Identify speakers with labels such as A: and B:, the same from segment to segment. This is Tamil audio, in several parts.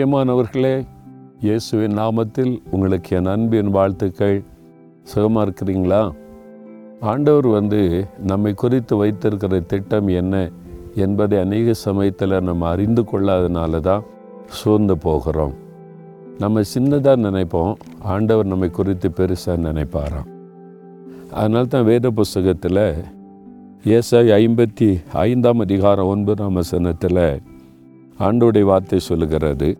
A: பிரியமானவர்களே இயேசுவின் நாமத்தில் உங்களுக்கு என் அன்பின் வாழ்த்துக்கள். சுகமாக இருக்கிறீங்களா? ஆண்டவர் வந்து நம்மை குறித்து வைத்திருக்கிற திட்டம் என்ன என்பதை அநேக சமயத்தில் நம்ம அறிந்து கொள்ளாதனால தான் சோர்ந்து போகிறோம். நம்ம சின்னதாக நினைப்போம் ஆண்டவர் நம்மை குறித்து பெருசாக நினைப்பாராம். அதனால தான் வேத புஸ்தகத்தில் ஏசாய் ஐம்பத்தி ஐந்தாம் அதிகாரம் ஒன்பதாம் வசனத்தில் ஆண்டோடைய வார்த்தை சொல்லுகிறது.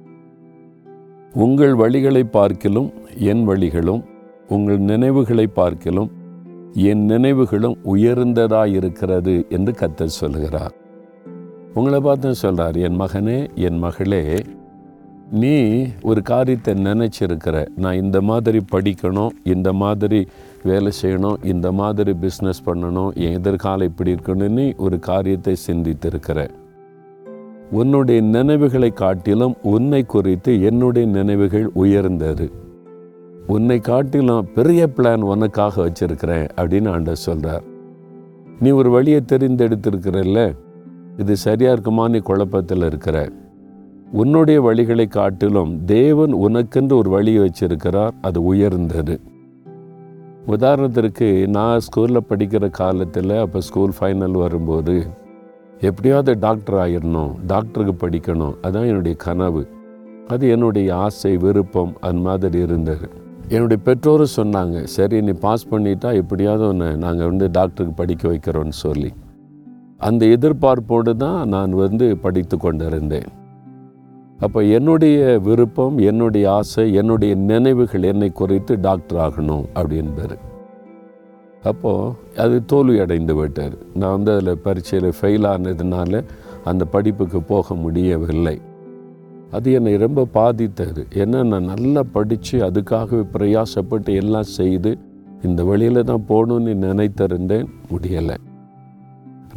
A: உங்கள் வழிகளை பார்க்கிலும் என் வழிகளும் உங்கள் நினைவுகளை பார்க்கிலும் என் நினைவுகளும் உயர்ந்ததாக இருக்கிறது என்று கத்தர் சொல்லுகிறார். உங்களை பார்த்து சொல்கிறார் என் மகனே என் மகளே நீ ஒரு காரியத்தை நினச்சிருக்கிற. நான் இந்த மாதிரி படிக்கணும் இந்த மாதிரி வேலை செய்யணும் இந்த மாதிரி பிஸ்னஸ் பண்ணணும் என் எதிர்காலம் இப்படி இருக்கணும்னு ஒரு காரியத்தை சிந்தித்திருக்கிறேன் உன்னுடைய நினைவுகளை காட்டிலும் உன்னை குறித்து என்னுடைய நினைவுகள் உயர்ந்தது. உன்னை காட்டிலும் பெரிய பிளான் உனக்காக வச்சிருக்கிறேன் அப்படின்னு ஆண்டவர் சொல்கிறார் நீ ஒரு வழியை தெரிந்தெடுத்திருக்கிறல்ல? இது சரியாக இருக்குமா? நீ குழப்பத்தில் இருக்கிற. உன்னுடைய வழிகளை காட்டிலும் தேவன் உனக்கென்று ஒரு வழியை வச்சிருக்கிறார் அது உயர்ந்தது. உதாரணத்திற்கு நான் ஸ்கூலில் படிக்கிற காலத்தில் அப்போ ஸ்கூல் ஃபைனல் வரும்போது எப்படியாவது டாக்டர் ஆயிடணும் டாக்டருக்கு படிக்கணும். அதுதான் என்னுடைய கனவு. அது என்னுடைய ஆசை விருப்பம் அது மாதிரி இருந்தது. என்னுடைய பெற்றோரும் சொன்னாங்க சரி நீ பாஸ் பண்ணிட்டா எப்படியாவது ஒன்று நாங்கள் வந்து டாக்டருக்கு படிக்க வைக்கிறோன்னு சொல்லி. அந்த எதிர்பார்ப்போடு தான் நான் வந்து படித்து கொண்டிருந்தேன். அப்போ என்னுடைய விருப்பம் என்னுடைய ஆசை என்னுடைய நினைவுகள் என்னை குறித்து டாக்டர் ஆகணும் அப்படின்பாரு அப்போது அது தோல்வி அடைந்து விட்டார். நான் வந்து அதில் பரீட்சையில் ஃபெயில் ஆனதுனால அந்த படிப்புக்கு போக முடியவில்லை. அது என்னை ரொம்ப பாதித்தது. ஏன்னா நான் நல்லா படித்து அதுக்காகவே பிரயாசப்பட்டு எல்லாம் செய்து இந்த வழியில் தான் போகணுன்னு நினைத்திருந்தேன். முடியலை.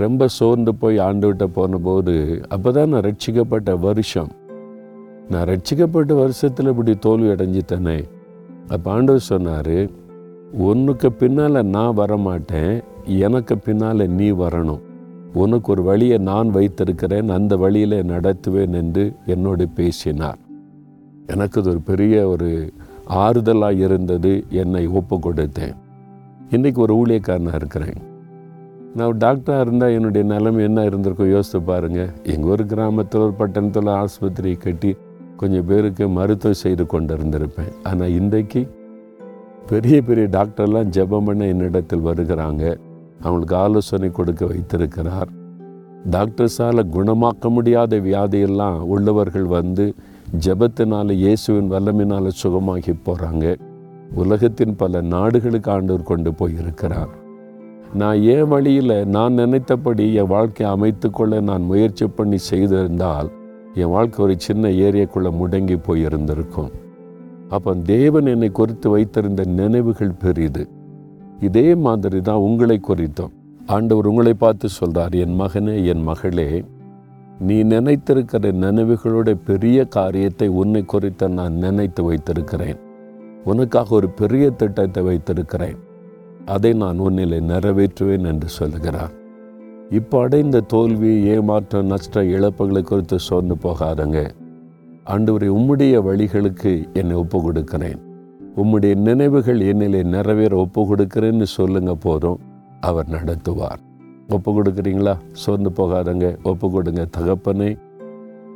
A: ரொம்ப சோர்ந்து போய் ஆண்டுகிட்ட போனபோது அப்போ தான் நான் ரட்சிக்கப்பட்ட வருஷம். நான் ரட்சிக்கப்பட்ட வருஷத்தில் இப்படி தோல்வி அடைஞ்சிட்டேனே அப்போ ஆண்டவர் சொன்னார் உனக்கு பின்னால் நான் வரமாட்டேன் எனக்கு பின்னால் நீ வரணும். உனக்கு ஒரு வழியை நான் வைத்திருக்கிறேன் அந்த வழியில் நடத்துவேன் என்று என்னோடு பேசினார். எனக்கு அது ஒரு பெரிய ஒரு ஆறுதலாக இருந்தது என்னை ஒப்பு கொடுத்தேன் இன்றைக்கி ஒரு ஊழியக்காரனாக இருக்கிறேன். நான் டாக்டராக இருந்தால் என்னுடைய நிலைமை என்ன இருந்திருக்கும் யோசித்து பாருங்கள் எங்கள் ஒரு கிராமத்தில் ஒரு பட்டணத்தில் ஆஸ்பத்திரி கட்டி கொஞ்சம் பேருக்கு மருத்துவம் செய்து கொண்டு இருந்திருப்பேன் ஆனால் இன்றைக்கு பெரிய பெரிய டாக்டர்லாம் ஜெபம் பண்ண என்னிடத்தில் வருகிறாங்க. அவங்களுக்கு ஆலோசனை கொடுக்க வைத்திருக்கிறார். டாக்டர்ஸால் குணமாக்க முடியாத வியாதியெல்லாம் உள்ளவர்கள் வந்து ஜெபத்தினால இயேசுவின் வல்லமினால் சுகமாகி போகிறாங்க உலகத்தின் பல நாடுகளுக்கு ஆண்டவர் கொண்டு போயிருக்கிறார். நான் ஏன் வழியில் நான் நினைத்தபடி என் வாழ்க்கையை அமைத்துக்கொள்ள நான் முயற்சி பண்ணி செய்திருந்தால் என் வாழ்க்கை ஒரு சின்ன ஏரியாக்குள்ளே முடங்கி போயிருந்திருக்கும். அப்போ தேவன் என்னை குறித்து வைத்திருந்த நினைவுகள் பெரிது. இதே மாதிரி தான் உங்களை குறித்தோம். ஆண்டவர் உங்களை பார்த்து சொல்கிறார் என் மகனே என் மகளே நீ நினைத்திருக்கிற நினைவுகளோட பெரிய காரியத்தை உன்னை குறித்த நான் நினைத்து வைத்திருக்கிறேன். உனக்காக ஒரு பெரிய திட்டத்தை வைத்திருக்கிறேன். அதை நான் உன்னிலை நிறைவேற்றுவேன் என்று சொல்லுகிறார். இப்போ அடைந்த தோல்வி ஏமாற்றம் நஷ்ட இழப்புகளை குறித்து சோர்ந்து போகாதங்க. ஆண்டவரை உம்முடைய வழிகளுக்கு என்னை ஒப்பு கொடுக்கிறேன் உம்முடைய நினைவுகள் என்னிலே நிறைவேற ஒப்பு கொடுக்கிறேன்னு சொல்லுங்க போதும் அவர் நடத்துவார். ஒப்பு கொடுக்குறீங்களா சோர்ந்து போகாதங்க ஒப்பு கொடுங்க தகப்பனே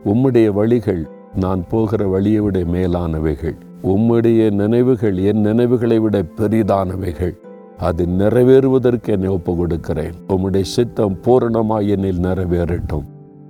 A: உம்முடைய வழிகள் நான் போகிற வழியை விட மேலானவைகள். உம்முடைய நினைவுகள் என் நினைவுகளை விட பெரிதானவைகள். அது நிறைவேறுவதற்கு என்னை ஒப்பு கொடுக்கிறேன் உம்முடைய சித்தம் பூரணமாக என்னில் நிறைவேறட்டும்.